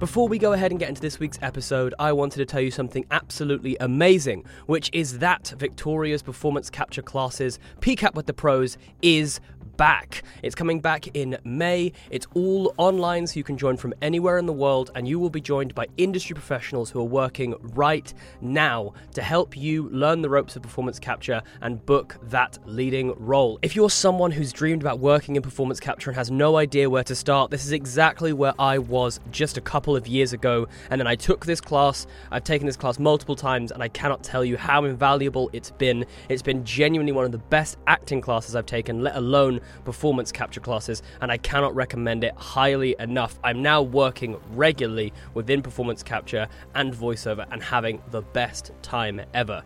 Before we go ahead and get into this week's episode, I wanted to tell you something absolutely amazing, which is that Victoria's performance capture classes, PCAP with the pros, is back. It's coming back in May. It's all online, so you can join from anywhere in the world, and you will be joined by industry professionals who are working right now to help you learn the ropes of performance capture and book that leading role. If you're someone who's dreamed about working in performance capture and has no idea where to start, this is exactly where I was just a couple of years ago. And then I took this class, I've taken this class multiple times, and I cannot tell you how invaluable it's been. It's been genuinely one of the best acting classes I've taken, let alone performance capture classes, and I cannot recommend it highly enough. I'm now working regularly within performance capture and voiceover and having the best time ever.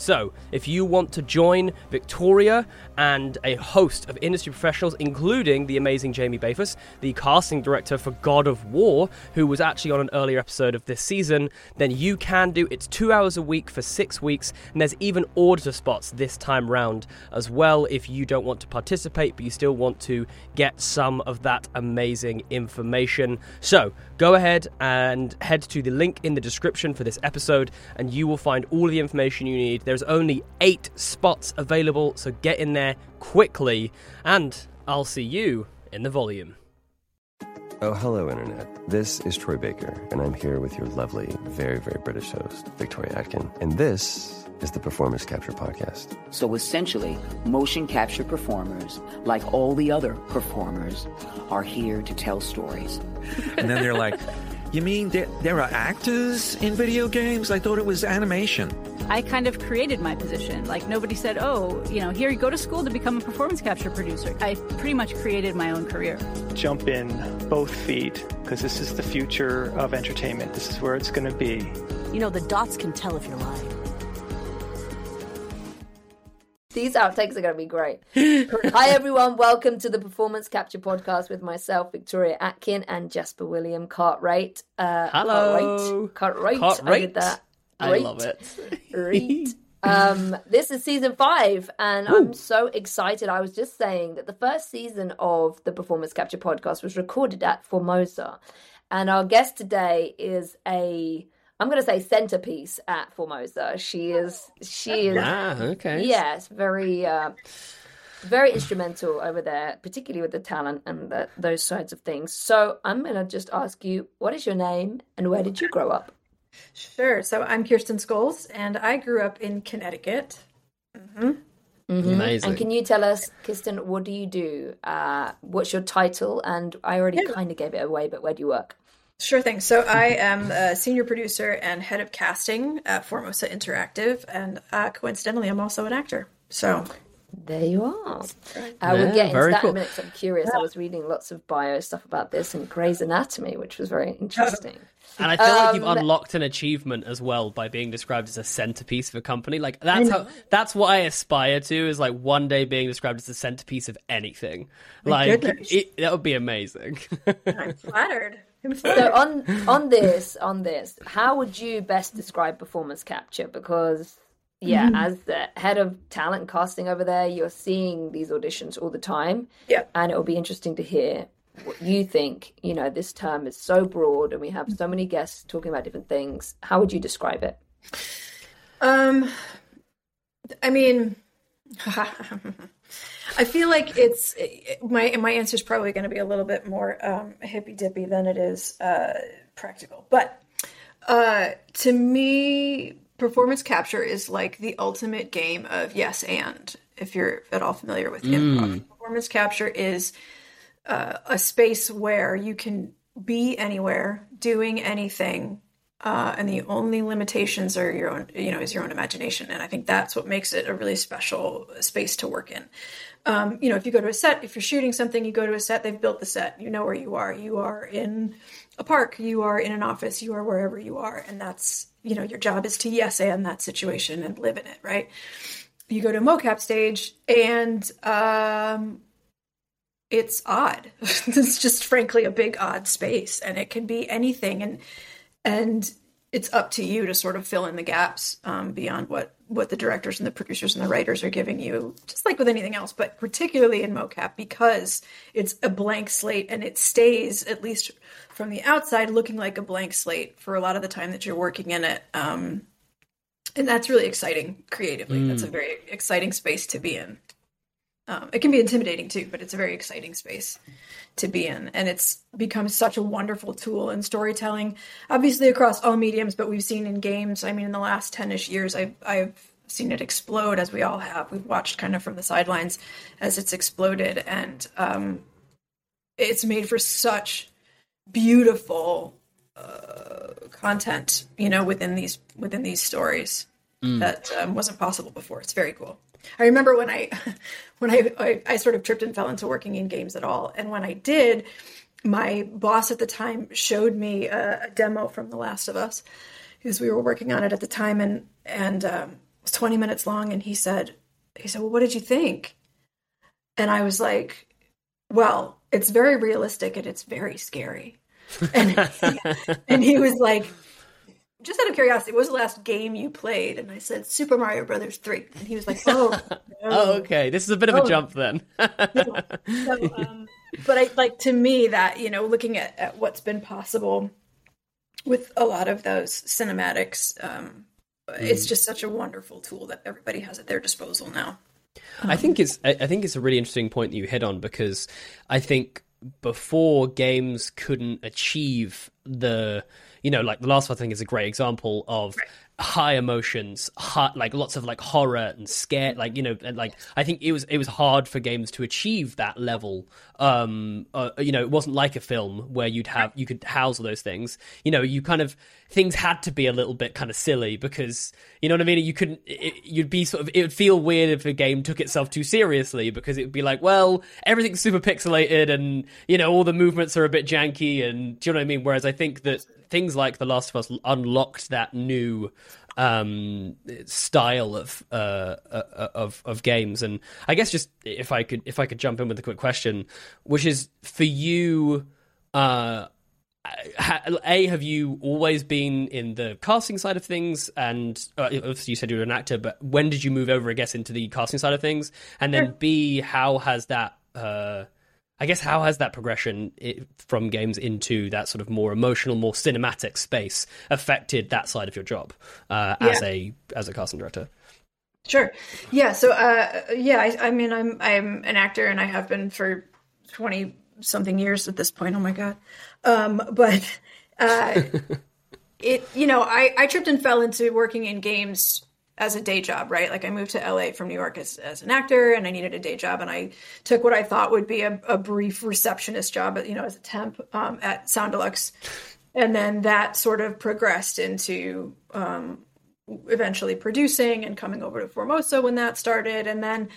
So, if you want to join Victoria and a host of industry professionals, including the amazing Jamie Bafus, the casting director for God of War, who was actually on an earlier episode of this season, then you can do. It's two hours a week for six weeks, and there's even auditor spots this time round as well if you don't want to participate, but you still want to get some of that amazing information. So, go ahead and head to the link in the description for this episode, and you will find all the information you need. There's only eight spots available, so get in there quickly, and I'll see you in the volume. Oh, hello, Internet. This is Troy Baker, and I'm here with your lovely, very, very British host, Victoria Atkin. And this is the Performance Capture Podcast. So essentially, motion capture performers, like all the other performers, are here to tell stories. And then they're like, You mean there, there are actors in video games? I thought it was animation. I kind of created my position. Like nobody said, "Oh, you know, here you go to school to become a performance capture producer." I pretty much created my own career. Jump in both feet because this is the future of entertainment. This is where it's going to be. You know, the dots can tell if you're lying. These outtakes are going to be great. Hi, everyone. Welcome to the Performance Capture Podcast with myself, Victoria Atkin, and Jasper William Cartwright. Uh, Hello. Cartwright. Cartwright. Cartwright. I did that. I love it. Great. um, this is season five, and I'm so excited. I was just saying that the first season of the Performance Capture Podcast was recorded at Formosa, and our guest today is a. I'm going to say centerpiece at Formosa. She is. She is. Ah, okay. Yes, very, uh, very instrumental over there, particularly with the talent and the, those sides of things. So I'm gonna just ask you, what is your name and where did you grow up? Sure. So I'm Kirsten Scoles, and I grew up in Connecticut. Amazing. And can you tell us, Kirsten, what do you do? Uh, what's your title? And I already kind of gave it away, but where do you work? Sure thing. So I am a senior producer and head of casting at Formosa Interactive, and uh, coincidentally, I'm also an actor. So There you are. Uh, Yeah, we'll get into that cool. in a minute. 'cause I'm curious. I was reading lots of bio stuff about this and Grey's Anatomy, which was very interesting. And I feel like you've Um, unlocked an achievement as well by being described as a centerpiece of a company. Like that's how that's what I aspire to is like one day being described as the centerpiece of anything. like it, that would be amazing. I'm flattered. So on on this on this, how would you best describe performance capture? Because yeah, as the head of talent and casting over there, you're seeing these auditions all the time. Yeah. and it'll be interesting to hear what you think. You know, this term is so broad, and we have so many guests talking about different things. How would you describe it? Um, I mean, I feel like it's my my answer is probably going to be a little bit more um, hippy dippy than it is uh, practical. But uh, to me, performance capture is like the ultimate game of yes and. If you're at all familiar with improv, performance capture is uh, a space where you can be anywhere, doing anything, uh, and the only limitations are your own, you know, is your own imagination. And I think that's what makes it a really special space to work in. Um, you know, if you go to a set, if you're shooting something, you go to a set, they've built the set, you know where you are. You are in a park, you are in an office, you are wherever you are. And that's, you know, your job is to yes and that situation and live in it, right? You go to a mocap stage and um, it's odd. it's just frankly a big odd space and it can be anything and and it's up to you to sort of fill in the gaps um, beyond what what the directors and the producers and the writers are giving you, just like with anything else, but particularly in mocap because it's a blank slate and it stays, at least from the outside, looking like a blank slate for a lot of the time that you're working in it. Um, and that's really exciting creatively. Mm. That's a very exciting space to be in. Um, it can be intimidating too, but it's a very exciting space to be in. And it's become such a wonderful tool in storytelling, obviously across all mediums, but we've seen in games. I mean, in the last 10 ish years, I've, I've seen it explode as we all have. We've watched kind of from the sidelines as it's exploded. And um, it's made for such beautiful uh, content, you know, within these within these stories mm. that um, wasn't possible before. It's very cool. I remember when I when I, I, I sort of tripped and fell into working in games at all, and when I did, my boss at the time showed me a, a demo from The Last of Us because we were working on it at the time, and and um, it was twenty minutes long, and he said he said, "Well, what did you think?" And I was like, "Well, it's very realistic and it's very scary." and, and he was like just out of curiosity, what was the last game you played? And I said Super Mario Brothers three, and he was like, "Oh, no. oh, okay, this is a bit of oh. a jump then." so, um, but I like to me that you know, looking at, at what's been possible with a lot of those cinematics, um, mm. it's just such a wonderful tool that everybody has at their disposal now. I think it's I think it's a really interesting point that you hit on because I think before games couldn't achieve the you know, like the last one think, is a great example of right. high emotions, high, like lots of like horror and scare, like you know, and like I think it was it was hard for games to achieve that level. Um, uh, you know, it wasn't like a film where you'd have you could house all those things. You know, you kind of things had to be a little bit kind of silly because you know what I mean. You couldn't. It, you'd be sort of. It would feel weird if a game took itself too seriously because it would be like, well, everything's super pixelated and you know all the movements are a bit janky and do you know what I mean? Whereas I think that things like The Last of Us unlocked that new um, style of uh, uh, of of games. And I guess just if I could if I could jump in with a quick question, which is for you. Uh, a have you always been in the casting side of things and uh, obviously you said you were an actor but when did you move over i guess into the casting side of things and then b how has that uh, I guess how has that progression from games into that sort of more emotional, more cinematic space affected that side of your job uh, yeah. as a as a casting director? Sure. Yeah. So, uh, yeah, I, I, mean, I'm I'm an actor, and I have been for twenty something years at this point. Oh my god. Um, but uh, it, you know, I I tripped and fell into working in games as a day job, right? Like I moved to LA from New York as, as an actor and I needed a day job. And I took what I thought would be a, a brief receptionist job, you know, as a temp um, at Soundelux. And then that sort of progressed into um, eventually producing and coming over to Formosa when that started. And then,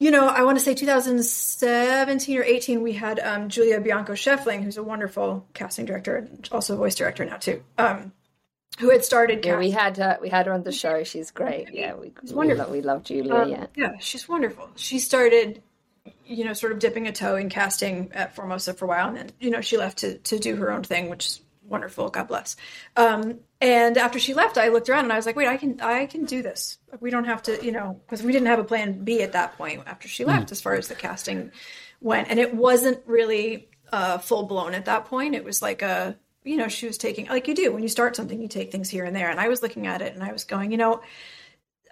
you know, I want to say 2017 or 18, we had um, Julia Bianco Scheffling, who's a wonderful casting director and also voice director now too. Um, who had started. Yeah, we had her. We had her on the show. She's great. Yeah, we, we wonderful. Love, we love Julia. Um, yeah, yeah, she's wonderful. She started, you know, sort of dipping a toe in casting at Formosa for a while, and then you know she left to to do her own thing, which is wonderful. God bless. Um, and after she left, I looked around and I was like, wait, I can I can do this. We don't have to, you know, because we didn't have a plan B at that point after she left, mm. as far as the casting went, and it wasn't really uh, full blown at that point. It was like a you know, she was taking, like you do when you start something, you take things here and there. And I was looking at it and I was going, you know,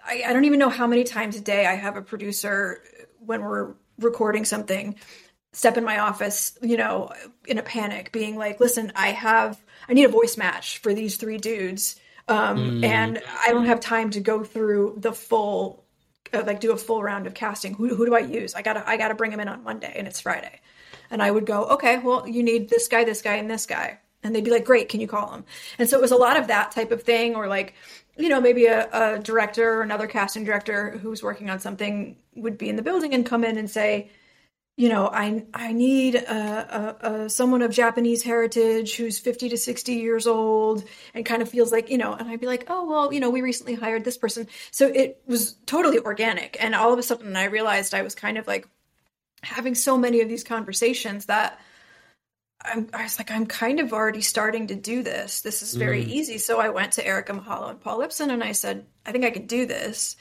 I, I don't even know how many times a day I have a producer when we're recording something step in my office, you know, in a panic, being like, listen, I have, I need a voice match for these three dudes. Um, mm. And I don't have time to go through the full, uh, like do a full round of casting. Who, who do I use? I gotta, I gotta bring him in on Monday and it's Friday. And I would go, okay, well, you need this guy, this guy, and this guy and they'd be like great can you call them and so it was a lot of that type of thing or like you know maybe a, a director or another casting director who's working on something would be in the building and come in and say you know i i need a, a, a, someone of japanese heritage who's 50 to 60 years old and kind of feels like you know and i'd be like oh well you know we recently hired this person. So it was totally organic. And all of a sudden i realized i was kind of like having so many of these conversations that I'm, I was like, I'm kind of already starting to do this. This is very Mm. easy. So I went to Erica Mahalo and Paul Lipson and I said, I think I can do this.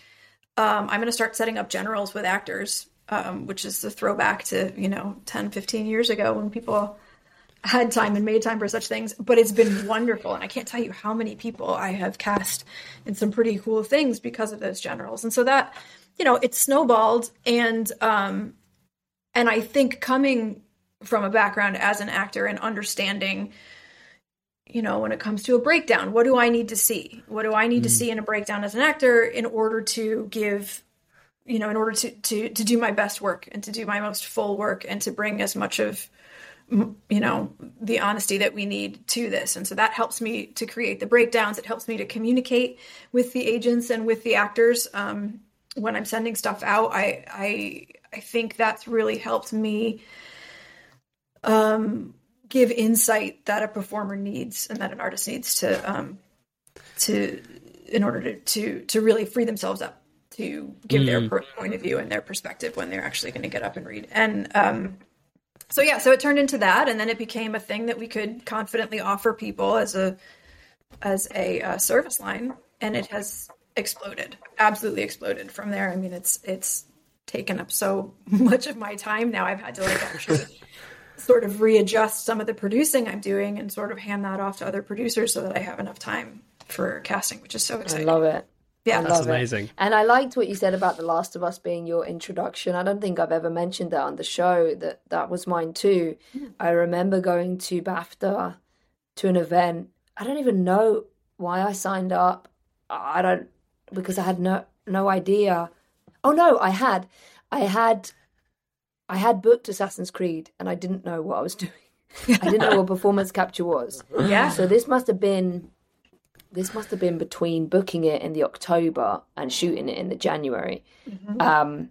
Um, I'm going to start setting up generals with actors, um, which is the throwback to, you know, 10, 15 years ago when people had time and made time for such things. But it's been wonderful. And I can't tell you how many people I have cast in some pretty cool things because of those generals. And so that, you know, it snowballed. And, um, and I think coming from a background as an actor and understanding you know when it comes to a breakdown what do i need to see? What do i need to see in a breakdown as an actor in order to give you know in order to to to do my best work and to do my most full work and to bring as much of you know the honesty that we need to this. And so that helps me to create the breakdowns. It helps me to communicate with the agents and with the actors. Um, when i'm sending stuff out i i i think that's really helped me um, give insight that a performer needs and that an artist needs to um, to in order to, to to really free themselves up to give their per- point of view and their perspective when they're actually going to get up and read. And um, so yeah so it turned into that and then it became a thing that we could confidently offer people as a as a uh, service line and it has exploded absolutely exploded from there. I mean it's it's taken up so much of my time now i've had to like actually sort of readjust some of the producing i'm doing and sort of hand that off to other producers so that i have enough time for casting which is so exciting. I love it. yeah I That's love it. amazing. And I liked what you said about The Last of Us being your introduction. I don't think I've ever mentioned that on the show that that was mine too. Hmm. I remember going to BAFTA to an event. I don't even know why I signed up. I don't because I had no no idea. Oh no, I had. I had I had booked Assassin's Creed and I didn't know what I was doing. I didn't know what performance capture was. Yeah. So this must have been this must have been between booking it in the October and shooting it in the January. Um,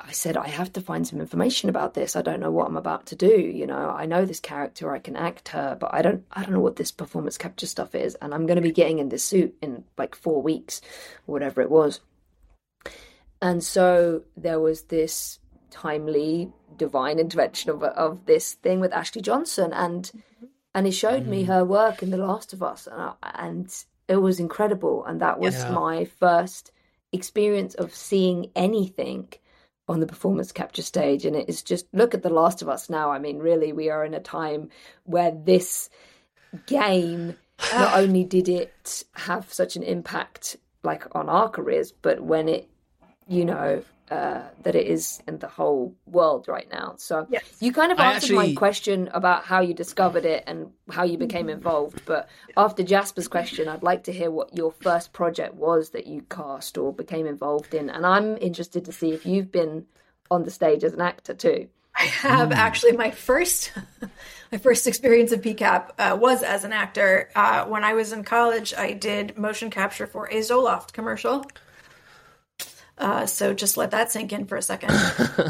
I said I have to find some information about this. I don't know what I'm about to do. You know, I know this character, I can act her, but I don't. I don't know what this performance capture stuff is. And I'm going to be getting in this suit in like four weeks, or whatever it was. And so there was this timely divine intervention of of this thing with Ashley Johnson, and mm-hmm. and he showed me mm. her work in The Last of Us, and, I, and it was incredible. And that was Yeah. my first experience of seeing anything on the performance capture stage. And it is just look at The Last of Us now. I mean, really, we are in a time where this game not only did it have such an impact like on our careers, but when it, you know, uh, that it is in the whole world right now. So Yes. you kind of answered actually- my question about how you discovered it and how you became involved. But after Jasper's question, I'd like to hear what your first project was that you cast or became involved in. And I'm interested to see if you've been on the stage as an actor too. I have actually my first my first experience of PCAP uh, was as an actor. Uh, when I was in college, I did motion capture for a Zoloft commercial. Uh, so just let that sink in for a second.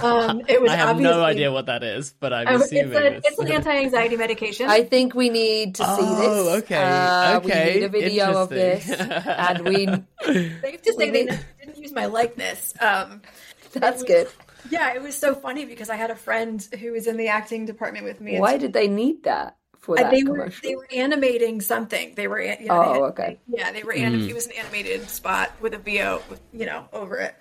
Um, it was I have no idea what that is, but I'm Uh, it's, assuming a, it's an anti-anxiety medication. I think we need to see Oh, this. okay, Uh, okay, We need a video of this, interesting. and we. they have to say they didn't use my likeness. Um, That's good. yeah, it was so funny because I had a friend who was in the acting department with me. Why did they need that for Uh, they were they were animating something. They were yeah, they Oh, had- okay. Yeah, they were anim- It was an animated spot with a VO, with, you know, over it.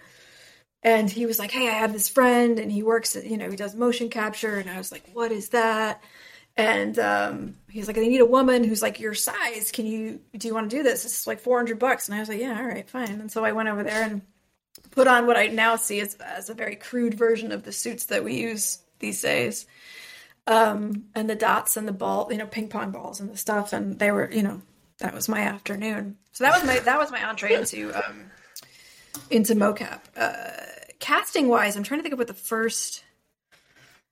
And he was like, "Hey, I have this friend, and he works. At, you know, he does motion capture." And I was like, "What is that?" And um, he's like, "They need a woman who's like your size. Can you? Do you want to do this? It's like four hundred bucks." And I was like, "Yeah, all right, fine." And so I went over there and put on what I now see as, as a very crude version of the suits that we use these days um, and the dots and the ball, you know, ping pong balls and the stuff, and they were, you know, that was my afternoon. So that was my that was my entree into um, into mocap. Uh, casting wise, I'm trying to think of what the first.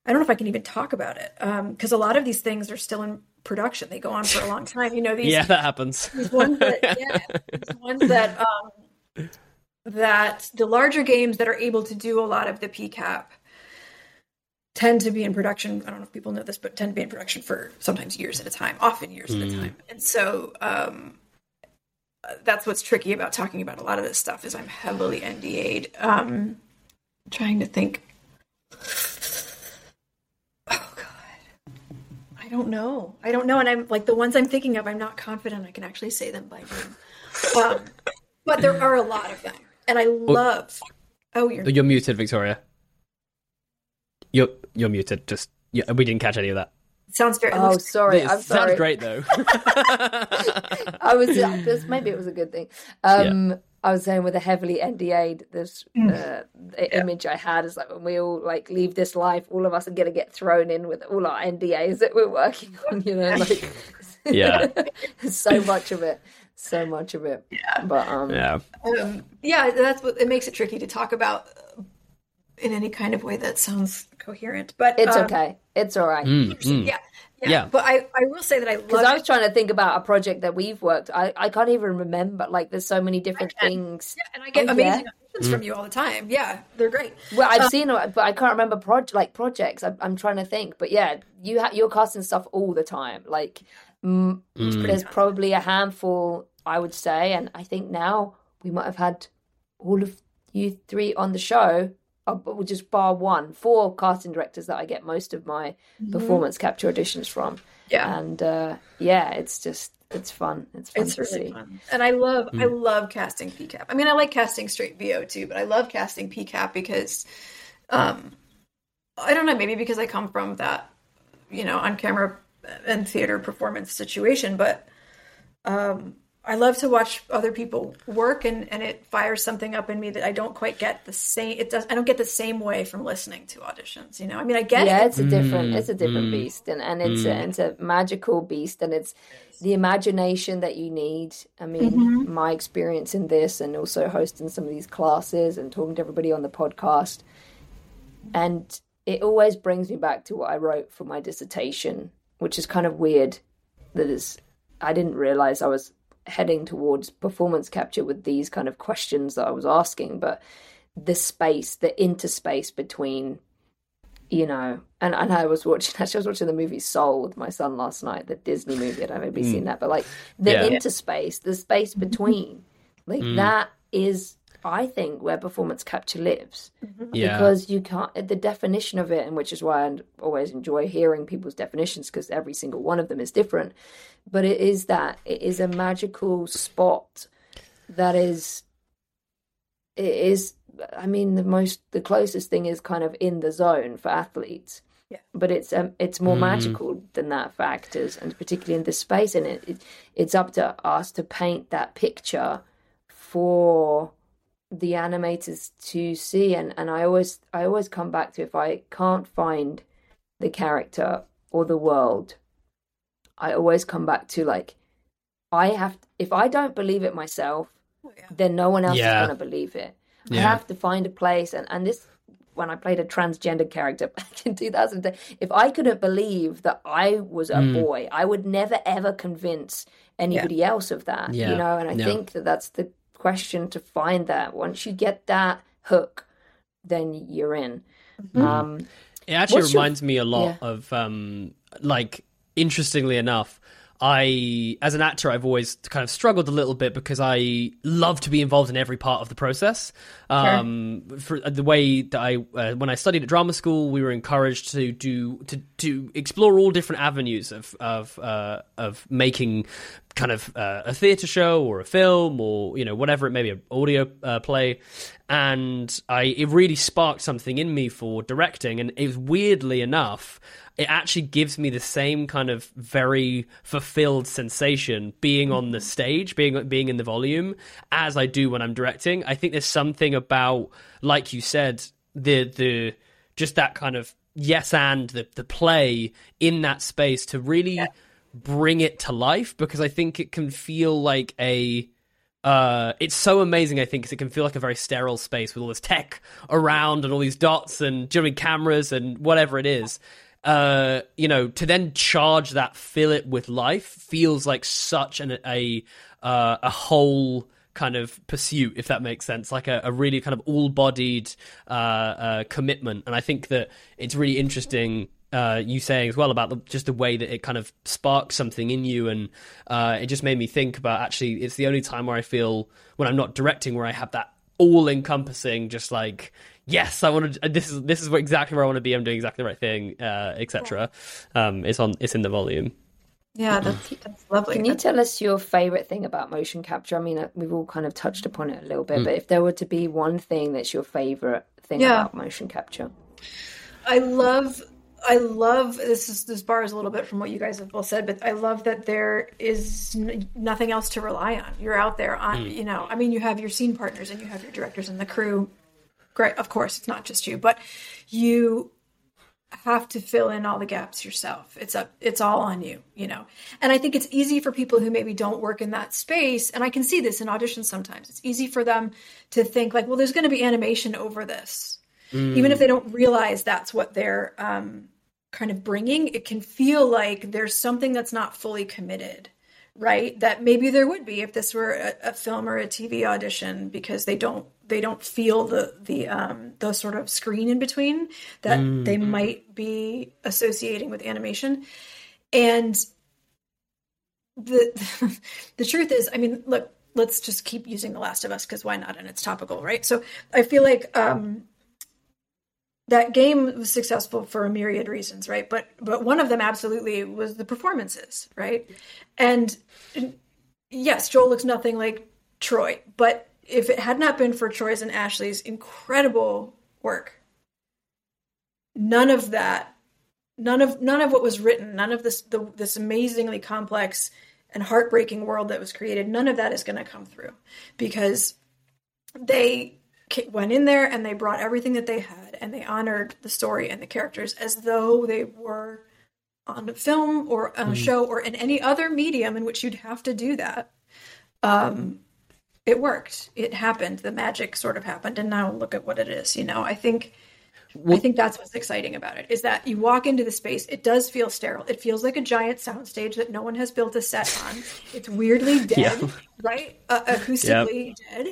I don't know if I can even talk about it because a lot of these things are still in production. They go on for a long time. You know, these yeah, that happens. these ones that yeah, these ones that um, that the larger games that are able to do a lot of the PCAP tend to be in production. I don't know if people know this, but tend to be in production for sometimes years at a time, often years at a time. And so um, that's what's tricky about talking about a lot of this stuff is I'm heavily NDA'd. Um, trying to think. Oh God, I I don't know. I don't know, and I'm like the ones I'm thinking of. I'm not confident I can actually say them by name. Um, but there are a lot of them, and I love. Oh, you're You're muted, Victoria. You're you're muted. Just yeah, we didn't catch any of that. sounds very. Oh, sorry. I'm sorry. sounds great though. I was this, maybe it was a good thing. Um, I was saying with a heavily NDA'd this uh, the image I had is like when we all like leave this life, all of us are gonna get thrown in with all our NDAs that we're working on. You know, like yeah, so much of it, so much of it. Yeah, but um, yeah. um, yeah, that's what it makes it tricky to talk about in any kind of way that sounds coherent. But it's um, okay. It's all right. Mm, mm. Yeah, yeah, Yeah. But I, I will say that I. Because I was it. trying to think about a project that we've worked. I, I can't even remember. Like, there's so many different things. Yeah, and I get Oh, amazing yeah? auditions from you all the time. Yeah, they're great. Well, I've seen it, but I can't remember proj- like projects. I, I'm trying to think, but yeah, you ha- you're casting stuff all the time. Like, mm, there's probably a handful, I would say, and I think now we might have had all of you three on the show, uh, but with just bar one, four casting directors that I get most of my performance capture auditions from. Yeah. and uh, yeah, it's just it's fun. It's fun It's to really see. fun, and I love I love casting PCAP. I mean, I like casting straight VO too, but I love casting PCAP because, um, I don't know, maybe because I come from that, you know, on camera and theater performance situation, but um, I love to watch other people work, and and it fires something up in me that I don't quite get the same. It does. I don't get the same way from listening to auditions. You know, I mean, I get yeah it. it's a different it's a mm, different mm. beast and, and it's a, mm. it's a magical beast and it's the imagination that you need i mean mm-hmm. my experience in this and also hosting some of these classes and talking to everybody on the podcast and it always brings me back to what i wrote for my dissertation which is kind of weird that is i didn't realize i was heading towards performance capture with these kind of questions that i was asking but the space the interspace between you know, and, and I was watching actually I was watching the movie Soul with my son last night, the Disney movie. I don't know if you've hmm. seen that, but like the Yeah. interspace, the space mm-hmm. between, like mm-hmm. that is I think where performance capture lives. Yeah. Because you can't the definition of it, and which is why I always enjoy hearing people's definitions because every single one of them is different. But it is that it is a magical spot that is it is i mean the most the closest thing is kind of in the zone for athletes Yeah. but it's um, it's more magical than that for actors and particularly in this space and it, it it's up to us to paint that picture for the animators to see and and i always i always come back to if i can't find the character or the world i always come back to like i have if i don't believe it myself oh, then no one else Yeah. is going to believe it. I have to find a place, and and this when I played a transgender character back in 2010. If I couldn't believe that I was a mm. boy, I would never ever convince anybody else of that. Yeah. You know, and I Yeah. think that that's the question to find that. Once you get that hook, then you're in. Um, It actually What's your- reminds me a lot Yeah. of, um, like, interestingly enough, I, as an actor, I've always kind of struggled a little bit because I love to be involved in every part of the process. Um, for the way that I, uh, when I studied at drama school, we were encouraged to do to to explore all different avenues of of uh, of making kind of uh, a theater show or a film or you know whatever it may be, an audio uh, play, and I it really sparked something in me for directing, and it was weirdly enough it actually gives me the same kind of very fulfilled sensation being on the stage, being being in the volume, as I do when I'm directing. I think there's something about, like you said, the the just that kind of yes and the the play in that space to really bring it to life because I think it can feel like a uh, it's so amazing, I think, because it can feel like a very sterile space with all this tech around and all these dots and do you know what I mean, cameras and whatever it is. Uh, you know, to then charge that, fill it with life, feels like such an a uh, a whole kind of pursuit, if that makes sense, like a, a really kind of all-bodied uh, uh, commitment. And I think that it's really interesting uh, you saying as well about the, just the way that it kind of sparks something in you, and it just made me think about actually it's the only time where I feel when I'm not directing where I have that all encompassing, just like yes, I want to. This is this is exactly where I want to be. I'm doing exactly the right thing, uh, etc. Um, it's on. It's in the volume. Yeah, that's, that's lovely. Can you tell us your favorite thing about motion capture? I mean, uh, we've all kind of touched upon it a little bit, Mm. but if there were to be one thing that's your favorite thing Yeah. about motion capture, I love I love this is this bar is a little bit from what you guys have both said, but I love that there is n- nothing else to rely on. You're out there on Mm. you know, I mean you have your scene partners and you have your directors and the crew. Great, of course, it's not just you, but you have to fill in all the gaps yourself. It's up it's all on you, you know. And I think it's easy for people who maybe don't work in that space, and I can see this in auditions sometimes. It's easy for them to think like, well, there's going to be animation over this even if they don't realize that's what they're um, kind of bringing it can feel like there's something that's not fully committed right that maybe there would be if this were a, a film or a tv audition because they don't they don't feel the the um the sort of screen in between that they might be associating with animation. And the the truth is i mean look let's just keep using the last of us because why not? And it's topical right? So i feel like um that game was successful for a myriad reasons right? But but one of them absolutely was the performances right? And yes joel looks nothing like troy but if it had not been for troy's and ashley's incredible work none of that none of none of what was written none of this the, this amazingly complex and heartbreaking world that was created none of that is going to come through because they went in there and they brought everything that they had and they honored the story and the characters as though they were on a film or on a show or in any other medium in which you'd have to do that um it worked it happened the magic sort of happened and now look at what it is you know i think I think that's what's exciting about it is that you walk into the space. It does feel sterile. It feels like a giant soundstage that no one has built a set on. It's weirdly dead, Yeah. right? Uh, acoustically dead.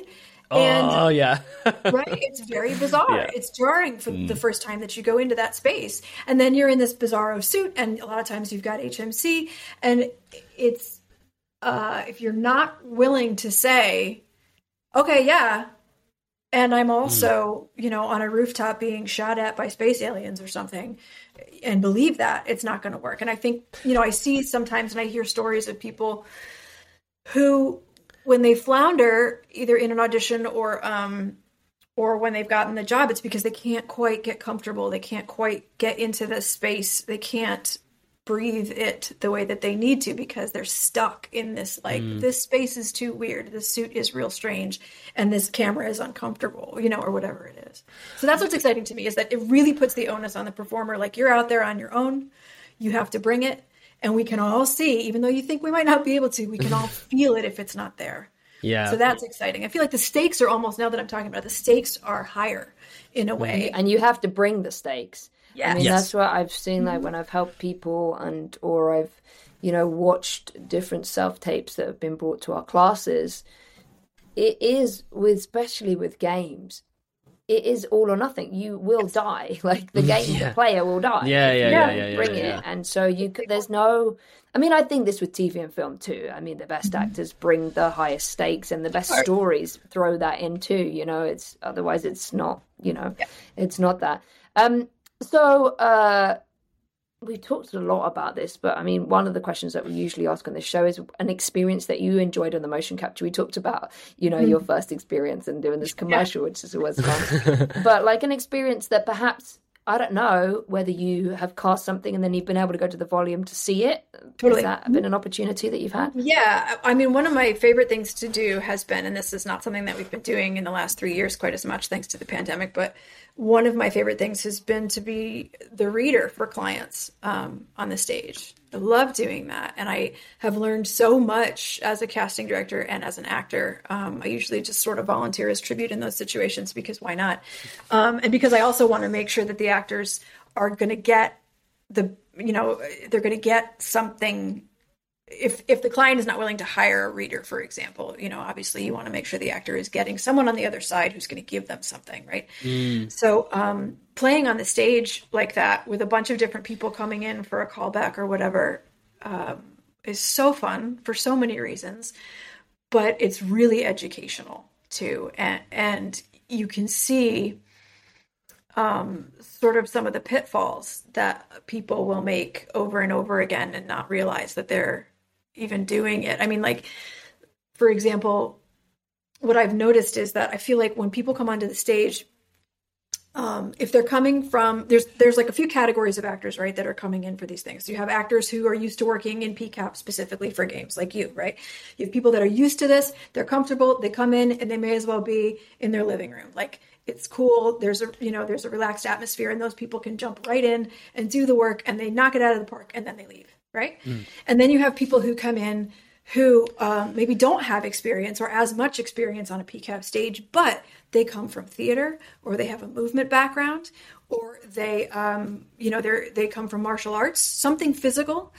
And oh yeah. right it's very bizarre. Yeah. it's jarring for the first time that you go into that space. And then you're in this bizarro suit and a lot of times you've got hmc and it's uh if you're not willing to say okay yeah and i'm also you know on a rooftop being shot at by space aliens or something and believe that it's not going to work. And i think you know i see sometimes and i hear stories of people who when they flounder either in an audition or um or when they've gotten the job it's because they can't quite get comfortable. They can't quite get into the space. They can't breathe it the way that they need to because they're stuck in this like this space is too weird. This suit is real strange and this camera is uncomfortable you know or whatever it is. So that's what's exciting to me is that it really puts the onus on the performer. Like you're out there on your own. You have to bring it and we can all see even though you think we might not be able to we can all feel it if it's not there Yeah. so that's exciting. I feel like the stakes are almost now that I'm talking about it, the stakes are higher in a mm-hmm. way. and you have to bring the stakes. yeah I Yes. mean, Yes. that's what I've seen. Like when I've helped people, and or I've, you know, watched different self tapes that have been brought to our classes. It is with, especially with games, it is all or nothing. You will die. Like the game, Yeah. the player will die. Yeah, yeah, yeah, yeah, yeah, Bring yeah, it, and so you. could There's no. I mean, I think this with TV and film too. I mean, the best Mm-hmm. actors bring the highest stakes, and the best stories throw that in too. You know, it's otherwise it's not. You know, it's not that. Um. So, uh, we talked a lot about this, but I mean, one of the questions that we usually ask on this show is an experience that you enjoyed on the motion capture. We talked about, you know, your mm. first experience and doing this commercial, which is always fun. but like an experience that perhaps I don't know whether you have cast something and then you've been able to go to the volume to see it. Totally. Has that been an opportunity that you've had? Yeah, I mean, one of my favorite things to do has been, and this is not something that we've been doing in the last three years quite as much thanks to the pandemic, but one of my favorite things has been to be the reader for clients um, on the stage. I love doing that, and I have learned so much as a casting director and as an actor. Um, I usually just sort of volunteer as tribute in those situations because why not? Um, and because I also want to make sure that the actors are going to get the you know they're going to get something if if the client is not willing to hire a reader for example you know obviously you want to make sure the actor is getting someone on the other side who's going to give them something right? So um playing on the stage like that with a bunch of different people coming in for a callback or whatever um, is so fun for so many reasons but it's really educational too and and you can see um, sort of some of the pitfalls that people will make over and over again and not realize that they're even doing it. I mean, like, for example, what I've noticed is that I feel like when people come onto the stage, um, if they're coming from there's there's like a few categories of actors right that are coming in for these things. You have actors who are used to working in pcap specifically for games like you right? You have people that are used to this they're comfortable they come in and they may as well be in their living room. Like it's cool there's a you know there's a relaxed atmosphere and those people can jump right in and do the work and they knock it out of the park and then they leave right and then you have people who come in who um, maybe don't have experience or as much experience on a PCAP stage, but they come from theater or they have a movement background or they, um, you know, they they come from martial arts, something physical,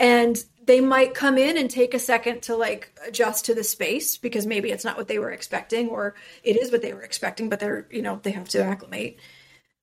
and they might come in and take a second to like adjust to the space because maybe it's not what they were expecting or it is what they were expecting, but they're you know they have to acclimate.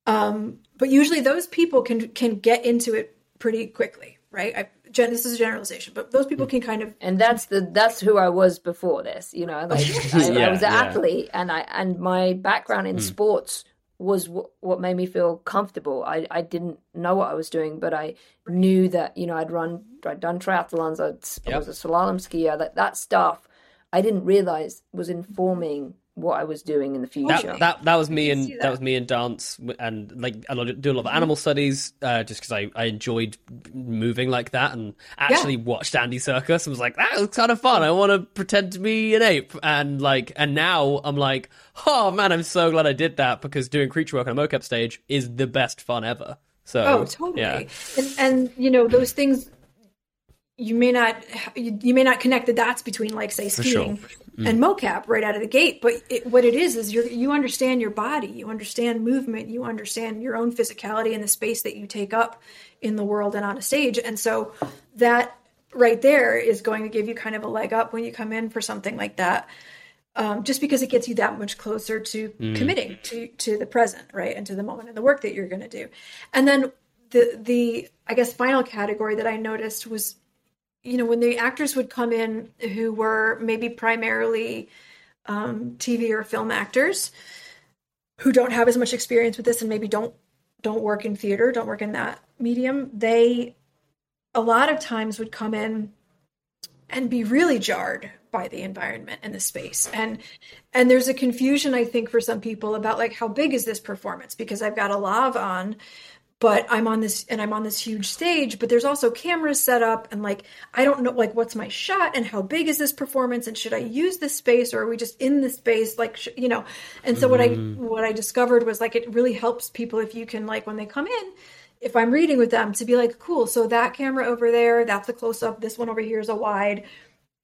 Um, but usually those people can can get into it pretty quickly, right? I, gen- this is a generalization, but those people hmm. can kind of and that's the that's who I was before this. You know, like I, I was an yeah. athlete, and I and my background in hmm. sports was w- what made me feel comfortable. I I didn't know what I was doing, but I knew that you know I'd run, I'd done triathlons, I'd, I was a slalom skier. That that stuff I didn't realize was informing what I was doing in the future. That, that that was me and that. was me and dance and like I do a lot of animal studies uh, just because I, I enjoyed moving like that and actually watched Andy Serkis and was like that was kind of fun. I want to pretend to be an ape and like and now I'm like oh man I'm so glad I did that because doing creature work on a mocap stage is the best fun ever. So Oh, totally. yeah. And, and you know those things, you may not you, may not connect the dots between like say For sure. Skiing and mocap right out of the gate. But it, what it is is you you understand your body, you understand movement, you understand your own physicality and the space that you take up in the world and on a stage. And so that right there is going to give you kind of a leg up when you come in for something like that. Um, just because it gets you that much closer to committing to to the present, right, and to the moment and the work that you're going to do. And then the the I guess final category that I noticed was, you know, when the actors would come in who were maybe primarily um, TV or film actors who don't have as much experience with this and maybe don't don't work in theater, don't work in that medium, they a lot of times would come in and be really jarred by the environment and the space. And and there's a confusion i think for some people about like how big is this performance? Because i've got a lav on but i'm on this and i'm on this huge stage but there's also cameras set up and like i don't know like what's my shot and how big is this performance and should i use this space or are we just in the space like sh- you know? And so what i what i discovered was like it really helps people if you can like when they come in if I'm reading with them to be like, cool, so that camera over there, that's a close up, this one over here is a wide,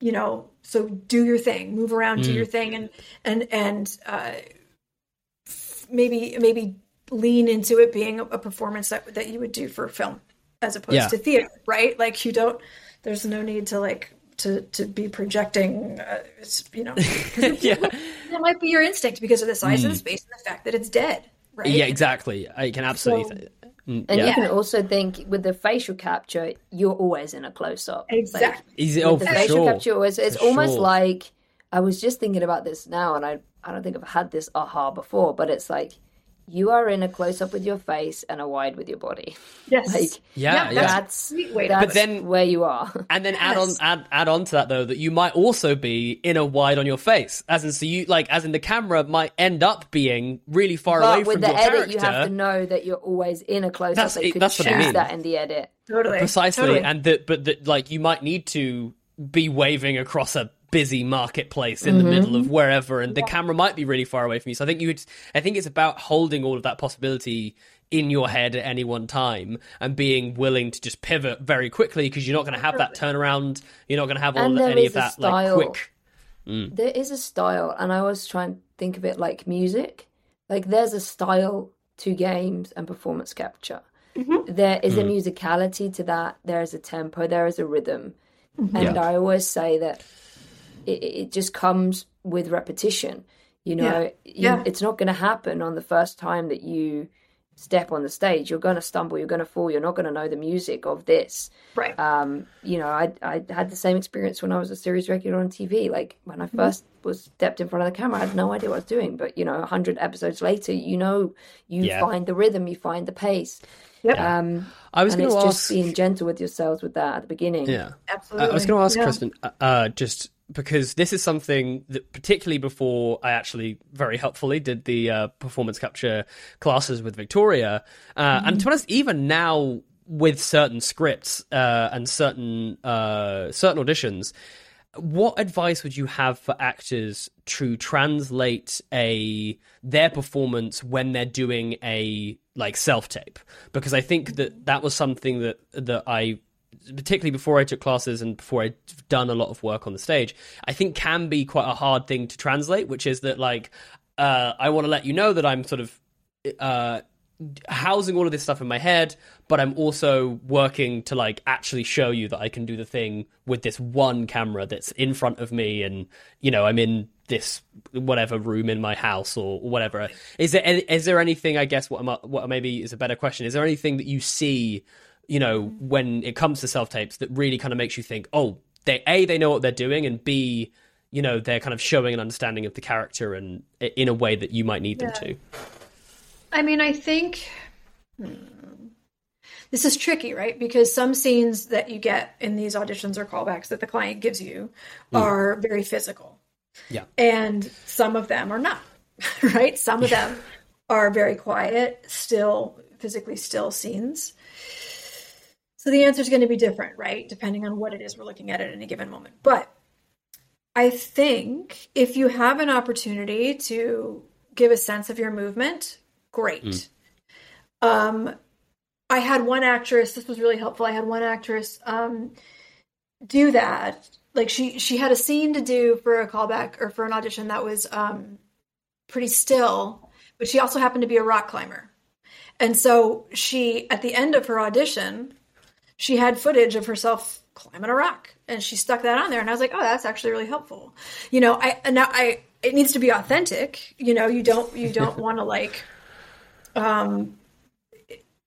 you know, so do your thing, move around, do your thing and and and uh maybe maybe lean into it being a, a performance that that you would do for film as opposed Yeah. to theater, right? Like you don't there's no need to like to to be projecting uh, it's, you know, it- Yeah. that might be your instinct because of the size of the space and the fact that it's dead, right? Yeah, exactly. I can absolutely. So- mm, And yeah. you can also think with the facial capture, you're always in a close up. Exactly. Easy. Oh, with the for facial sure. capture it's, it's For almost sure. like i was just thinking about this now and i i don't think i've had this aha before but it's like you are in a close up with your face and a wide with your body Yes. like Yeah, yeah. that's sweet way that's But then- where you are And then add on add add on to that though that you might also be in a wide on your face, as in so you like as in the camera might end up being really far away but with from the your edit character. you have to know that you're always in a close up That's- they could that's what I mean. that in the edit Totally. precisely Totally. and that but that like you might need to be waving across a busy marketplace in the mm-hmm. middle of wherever and the camera might be really far away from you. So i think you would i think it's about holding all of that possibility in your head at any one time and being willing to just pivot very quickly because you're not going to have that turnaround. You're not going to have all any of a that like style. quick mm. there is a style and i always try and think of it like music. Like there's a style to games and performance capture. Mm-hmm. There is a mm. musicality to that. There is a tempo. There is a rhythm. Mm-hmm. And i always say that it, it just comes with repetition you know You- Yeah. it's not going to happen on the first time that you step on the stage, you're going to stumble, you're going to fall, you're not going to know the music of this. Right. Um, you know, I I had the same experience when I was a series regular on TV. Like when I 1st was stepped in front of the camera, I had no idea what I was doing. But you know, hundred episodes later, you know, you Yeah. find the rhythm, you find the pace. Yep. Um, I was going it's to just ask. being gentle with yourselves with that at the beginning. Yeah. Absolutely. I was going to ask Yeah. Kristen, uh, uh, just because this is something that, particularly before I actually very helpfully did the uh, performance capture classes with Victoria, uh, and to be honest, even now with certain scripts uh, and certain uh, certain auditions, what advice would you have for actors to translate a their performance when they're doing a like self tape because i think that that was something that that i particularly before i took classes and before i'd done a lot of work on the stage i think can be quite a hard thing to translate which is that like uh, i want to let you know that i'm sort of uh, housing all of this stuff in my head, but I'm also working to like actually show you that I can do the thing with this one camera that's in front of me, and you know I'm in this whatever room in my house or whatever. Is there is there anything? I guess what I'm, what maybe is a better question. Is there anything that you see, you know, when it comes to self tapes that really kind of makes you think, oh, they a they know what they're doing, and b you know they're kind of showing an understanding of the character and in a way that you might need them to. I mean, I think hmm, this is tricky, right? Because some scenes that you get in these auditions or callbacks that the client gives you are very physical. Yeah. And some of them are not, right? Some of them are very quiet, still, physically still scenes. So the answer is going to be different, right? Depending on what it is we're looking at at any given moment. But I think if you have an opportunity to give a sense of your movement, great. Um, I had one actress. This was really helpful. I had one actress um, do that. Like she she had a scene to do for a callback or for an audition that was um, pretty still, but she also happened to be a rock climber, and so she at the end of her audition, she had footage of herself climbing a rock, and she stuck that on there. And I was like, oh, that's actually really helpful. You know, I and now I it needs to be authentic. You know, you don't you don't want to like um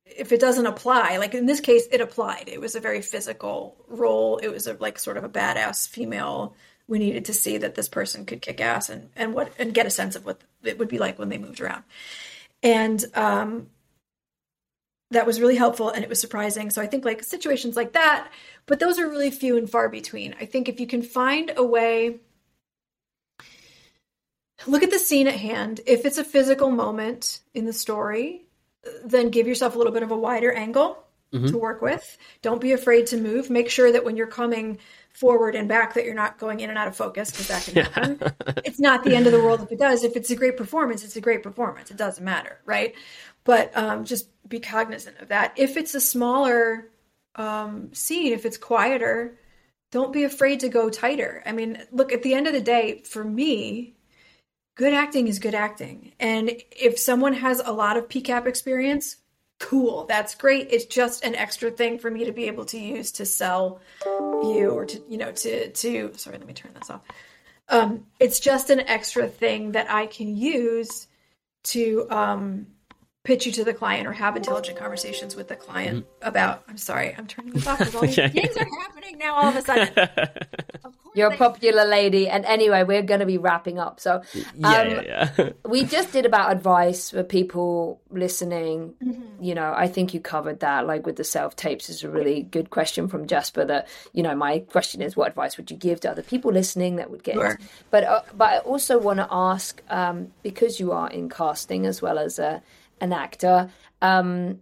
if it doesn't apply like in this case it applied it was a very physical role it was a like sort of a badass female we needed to see that this person could kick ass and and what and get a sense of what it would be like when they moved around and um that was really helpful and it was surprising so i think like situations like that but those are really few and far between i think if you can find a way look at the scene at hand. If it's a physical moment in the story, then give yourself a little bit of a wider angle mm-hmm. to work with. Don't be afraid to move. Make sure that when you're coming forward and back that you're not going in and out of focus because that can happen. it's not the end of the world if it does. If it's a great performance, it's a great performance. It doesn't matter, right? But um, just be cognizant of that. If it's a smaller um, scene, if it's quieter, don't be afraid to go tighter. I mean, look, at the end of the day, for me, good acting is good acting. And if someone has a lot of PCAP experience, cool, that's great. It's just an extra thing for me to be able to use to sell you or to, you know, to, to, sorry, let me turn this off. Um, it's just an extra thing that I can use to, um, pitch you to the client or have intelligent conversations with the client about, I'm sorry, I'm turning this off because all these Yeah. things are happening now all of a sudden. Of You're a they- popular lady. And anyway, we're going to be wrapping up. So Yeah, um, yeah, yeah. we just did about advice for people listening. You know, I think you covered that. Like with the self tapes, is a really good question from Jasper. That you know, my question is, what advice would you give to other people listening that would get? Sure. But uh, but I also want to ask um, because you are in casting as well as a an actor. Um,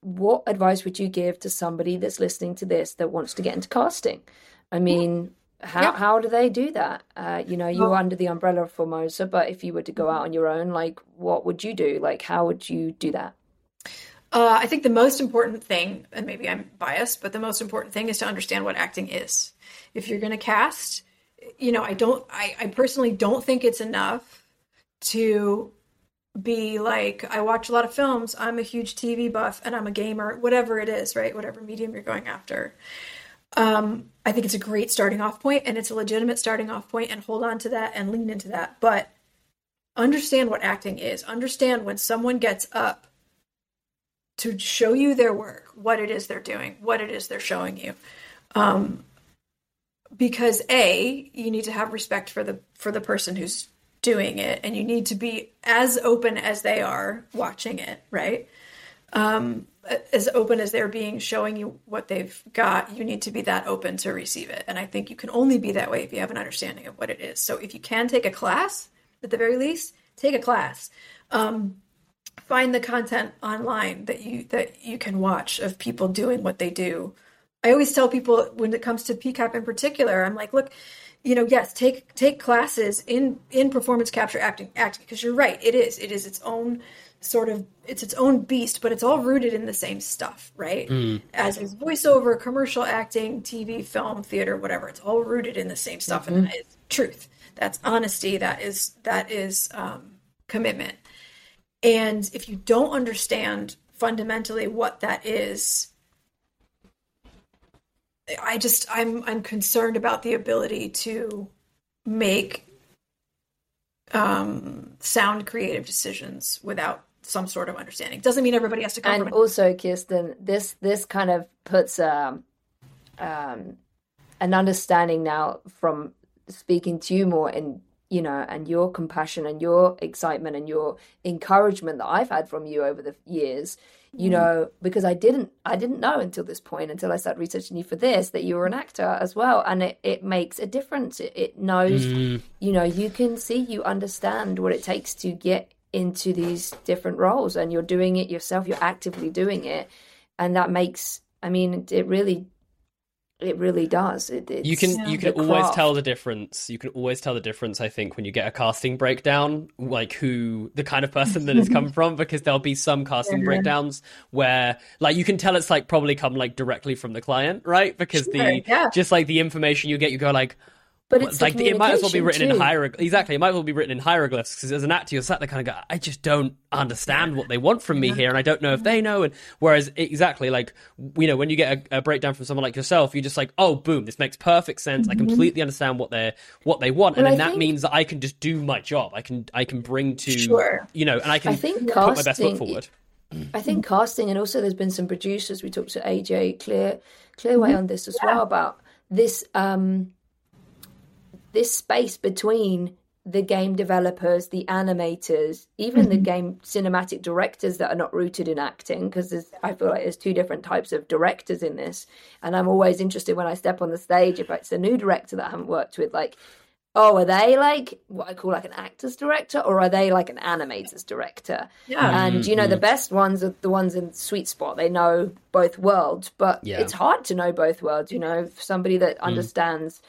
what advice would you give to somebody that's listening to this that wants to get into casting? I mean, how Yeah. how do they do that? Uh, you know, you're Well- under the umbrella of Formosa, but if you were to go out on your own, like, what would you do? Like, how would you do that? Uh, I think the most important thing, and maybe I'm biased, but the most important thing is to understand what acting is. If you're going to cast, you know, I don't, I, I personally don't think it's enough to be like, I watch a lot of films, I'm a huge TV buff, and I'm a gamer, whatever it is, right? Whatever medium you're going after. Um, I think it's a great starting off point, and it's a legitimate starting off point, and hold on to that and lean into that. But understand what acting is. Understand when someone gets up to show you their work, what it is they're doing, what it is they're showing you. Um, because a you need to have respect for the for the person who's doing it and you need to be as open as they are watching it right? Um, as open as they're being showing you what they've got you need to be that open to receive it. And i think you can only be that way if you have an understanding of what it is. So if you can take a class at the very least take a class. Um, find the content online that you that you can watch of people doing what they do. I always tell people when it comes to pcap in particular i'm like look you know yes take take classes in in performance capture acting acting because you're right it is it is its own sort of it's its own beast but it's all rooted in the same stuff right? Mm. as is voiceover commercial acting tv film theater whatever it's all rooted in the same stuff and that is truth. That's honesty that is that is um, commitment. And if you don't understand fundamentally what that is I just I'm I'm concerned about the ability to make um, sound creative decisions without some sort of understanding. Doesn't mean everybody has to come and also kirsten this this kind of puts um, um, an understanding now from speaking to you more and you know and your compassion and your excitement and your encouragement that i've had from you over the years you Mm. know because i didn't i didn't know until this point until i started researching you for this that you were an actor as well and it, it makes a difference it, it knows Mm. you know you can see you understand what it takes to get into these different roles and you're doing it yourself you're actively doing it and that makes i mean it, it really it really does it, it's You can you can always craft. tell the difference. You can always tell the difference. I think when you get a casting breakdown, like who the kind of person that it's come from, because there'll be some casting breakdowns where like you can tell it's like probably come like directly from the client, right? Because the yeah. just like the information you get, you go like. But it's like it might as well be communication written in too. hieroglyphs. Exactly, it might as well be written in hieroglyphs because as an actor, you're sat there kind of go, I just don't understand what they want from me here, and I don't know if they know. And whereas exactly, like you know, when you get a, a breakdown from someone like yourself, you're just like, oh, boom, this makes perfect sense. I completely understand what they're what they want, and Well, then I that think- means that I can just do my job. I can I can bring to Sure. you know, and I can I think put my best foot casting- forward. I think casting, and also there's been some producers. We talked to AJ Clear Clearway Mm-hmm. on this as well about this um, this space between the game developers, the animators, even Mm-hmm. the game cinematic directors that are not rooted in acting, because I feel like there's two different types of directors in this. And I'm always interested when I step on the stage if it's a new director that I haven't worked with, like, oh, are they like what I call like an actor's director, or are they like an animator's director? Yeah. And you know, the best ones are the ones in sweet spot. They know both worlds, but Yeah. it's hard to know both worlds. You know, somebody that understands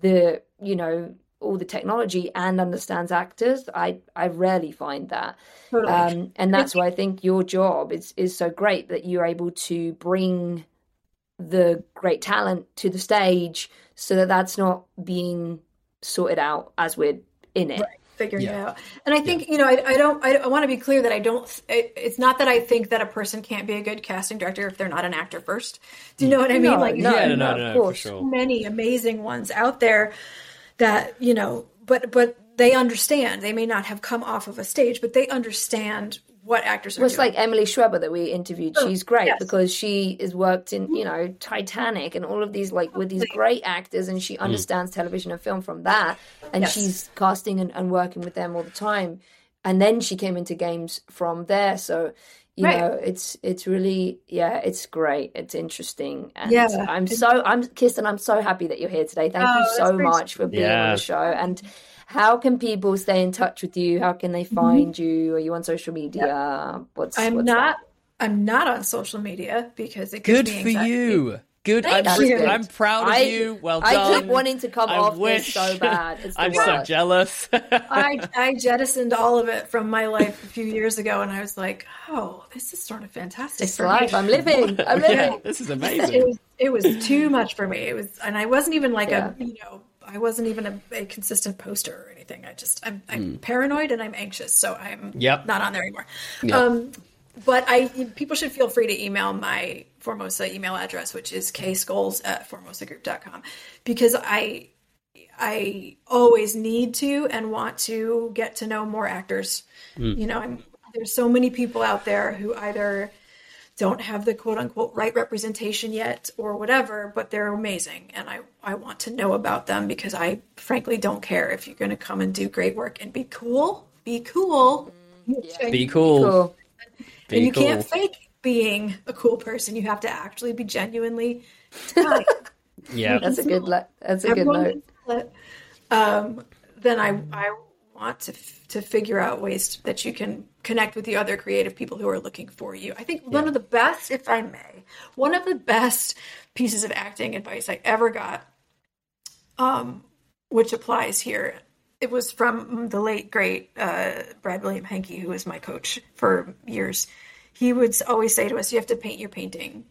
the you know all the technology and understands actors. I I rarely find that, Totally. um, and that's why I think your job is is so great that you're able to bring the great talent to the stage so that that's not being sorted out as we're in it. figuring Yeah. it out. And I think you know, I, I don't. I, I want to be clear that I don't. It, it's not that I think that a person can't be a good casting director if they're not an actor first. Do you know what I mean? No, like, no, yeah, no, no, no, of no, for course. sure. many amazing ones out there that you know, but but they understand. They may not have come off of a stage, but they understand what actors are Well, it's doing. like Emily Schweber that we interviewed. Oh, She's great yes. because she has worked in, you mm-hmm. know, Titanic and all of these like with these great actors, and she mm. understands television and film from that. And Yes. she's casting and, and working with them all the time. And then she came into games from there. So you Right. know, it's it's really yeah, it's great. It's interesting, and Yeah. I'm so I'm Kirsten. I'm so happy that you're here today. Thank Oh, you so much for being on the show and. How can people stay in touch with you? How can they find you? Are you on social media? What's Mm-hmm. I'm what's not. that? I'm not on social media because it gives Good me for anxiety. you. Good. I'm, That's good. I'm proud of I- you. Well I done. I keep wanting to come I off wish. this so bad. It's I'm so jealous. I, I jettisoned all of it from my life a few years ago, and I was like, "Oh, this is sort of fantastic." It's for life. me. I'm living. I'm yeah, living. this is It amazing. was it was too much for me. It was, and I wasn't even like Yeah. a you know, I wasn't even a, a consistent poster or anything. I just I'm, I'm paranoid and I'm anxious, so I'm Yep. not on there anymore. Yep. Um, but I people should feel free to email my Formosa email address, which is kscoles at formosagroup.com, because I I always need to and want to get to know more actors. Hmm. You know, I'm, there's so many people out there who either don't have the quote unquote right representation yet or whatever, but they're amazing. And I, I want to know about them because I frankly don't care if you're going to come and do great work and be cool. Be cool. Mm, be cool. Cool. Be and you cool. can't fake being a cool person. You have to actually be genuinely kind. Yeah. That's a good. Le- that's a good note. can feel it. Um, then I I want to f- to figure out ways that you can connect with the other creative people who are looking for you. I think one of the best, if I may, one of the best pieces of acting advice I ever got, um, which applies here. It was from the late great uh, Brad William Henke, who was my coach for years. He would always say to us, "You have to paint your painting."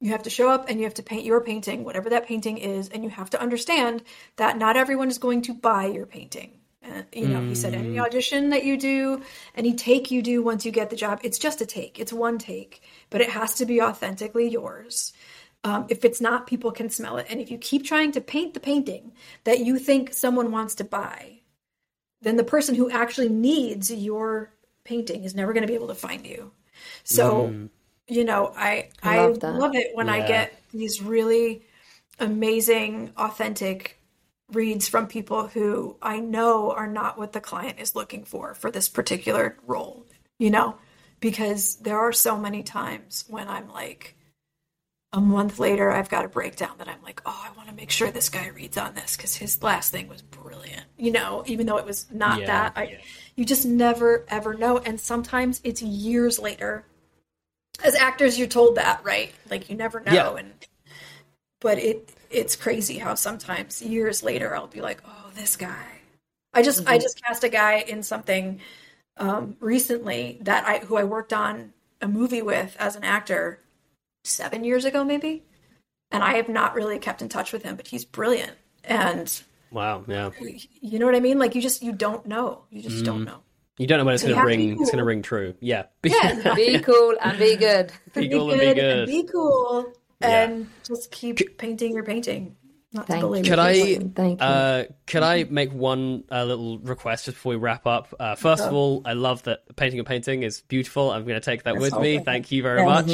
You have to show up and you have to paint your painting, whatever that painting is, and you have to understand that not everyone is going to buy your painting. Uh, you know, he said any audition that you do, any take you do once you get the job, it's just a take. It's one take, but it has to be authentically yours. Um, if it's not, people can smell it. And if you keep trying to paint the painting that you think someone wants to buy, then the person who actually needs your painting is never going to be able to find you. So, mm. you know, I I I love that. love it when I get these really amazing, authentic reads from people who I know are not what the client is looking for for this particular role, you know, because there are so many times when I'm like, a month later, I've got a breakdown that I'm like, oh, I want to make sure this guy reads on this because his last thing was brilliant, you know, even though it was not Yeah, that. I, You just never, ever know. And sometimes it's years later. As actors, you're told that, right? Like you never know. Yeah. And but it it's crazy how sometimes years later I'll be like, oh, this guy. I just I just cast a guy in something um, recently that I who I worked on a movie with as an actor seven years ago, maybe. And I have not really kept in touch with him, but he's brilliant. And Wow. Yeah. you know what I mean? Like you just you don't know. You just don't mm-hmm. know. You don't know when it's You going to have to be ring. It's going to ring true. Yeah. Yeah, Be cool and be good. Be cool and be and be cool, Yeah. and just keep painting your painting. Not Thank belabor you. Could I, Thank you. uh, could I make one uh, little request just before we wrap up? Uh, first of all, I love that painting a painting is beautiful. I'm going to take that with me. Thank you very much.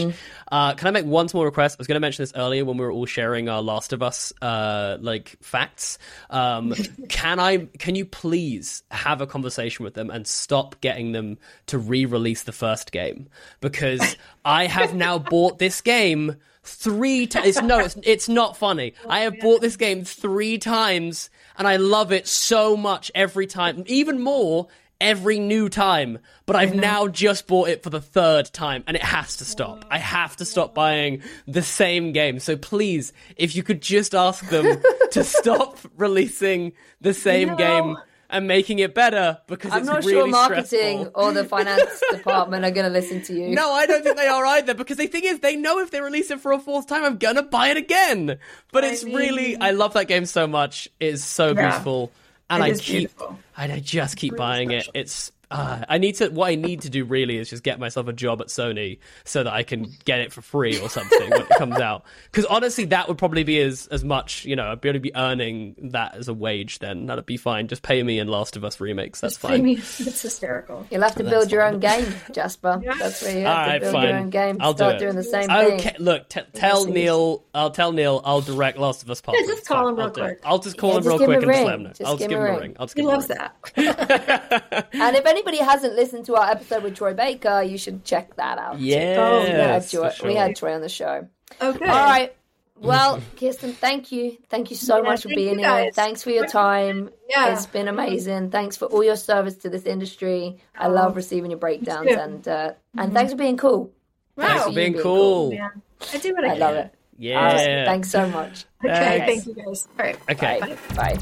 Uh, can I make one small request? I was going to mention this earlier when we were all sharing our Last of Us uh, like facts. Um, can I? Can you please have a conversation with them and stop getting them to re-release the first game because I have now bought this game three times. No, it's, it's not funny. I have bought this game three times and I love it so much every time, even more every new time. But I've mm-hmm. now just bought it for the third time and it has to stop. I have to stop buying the same game. So please, if you could just ask them to stop releasing the same game and making it better because I'm it's not really sure marketing stressful. or the finance department are going to listen to you. No, I don't think they are either because the thing is, they know if they release it for a fourth time, I'm gonna buy it again. But it's really, I love that game so much. It's so Yeah. beautiful, and It I keep, beautiful. and I just keep Really buying special. it. It's, uh, I need to. What I need to do really is just get myself a job at Sony so that I can get it for free or something when it comes out. Because honestly, that would probably be as as much. You know, I'd be able to be earning that as a wage. Then that'd be fine. Just pay me in Last of Us remakes. That's I fine. mean, it's hysterical. You'll have to build your own game, Jasper. Yeah. That's where you All to right, build fine. your own game. I'll Start do it. doing the same Okay, thing. look, t- tell. Neil. I'll tell Neil. I'll direct Last of Us Part. Yeah, just call fine, him real I'll quick. I'll just call Yeah, him just real quick a and just let him know. Just I'll just give give him him a a ring. ring. I'll just He give him a loves ring. that. And if anybody hasn't listened to our episode with Troy Baker, you should check that out. Yes, Oh, we had Troy, we had Troy on the show. Okay. All right. Well, Kirsten, thank you. Thank you so Yeah, much for being here. Thanks for your time. Yeah. It's been amazing. Thanks for all your service to this industry. I love receiving your breakdowns and uh, and thanks for being cool. Thanks for being being cool. Yeah, I do what I, I can. love it. Yeah. All right, thanks so much. Okay, Thanks. thank you guys. All right. Okay. Bye. Bye.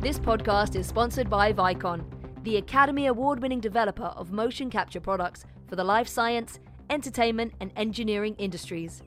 This podcast is sponsored by Vicon, the Academy Award winning developer of motion capture products for the life science, entertainment, and engineering industries.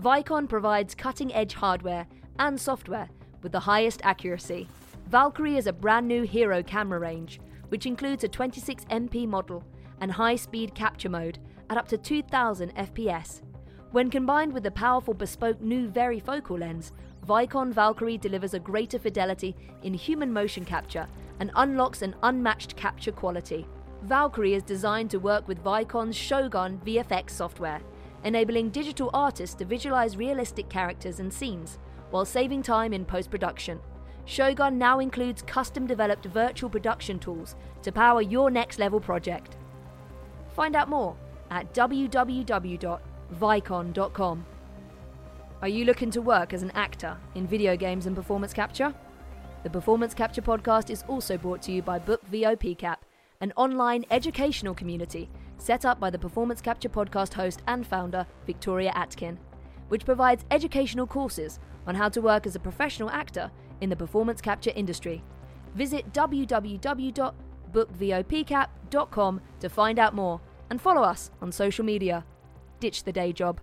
Vicon provides cutting edge hardware and software with the highest accuracy. Valkyrie is a brand new hero camera range, which includes a 26MP model and high speed capture mode at up to 2000 FPS. When combined with the powerful bespoke new varifocal lens, Vicon Valkyrie delivers a greater fidelity in human motion capture and unlocks an unmatched capture quality. Valkyrie is designed to work with Vicon's Shogun VFX software, enabling digital artists to visualize realistic characters and scenes while saving time in post production. Shogun now includes custom developed virtual production tools to power your next level project. Find out more at www.vicon.com. Are you looking to work as an actor in video games and performance capture? The Performance Capture podcast is also brought to you by Book VOPCap, an online educational community set up by the Performance Capture podcast host and founder, Victoria Atkin, which provides educational courses on how to work as a professional actor in the performance capture industry. Visit www.bookvopcap.com to find out more and follow us on social media. Ditch the day job.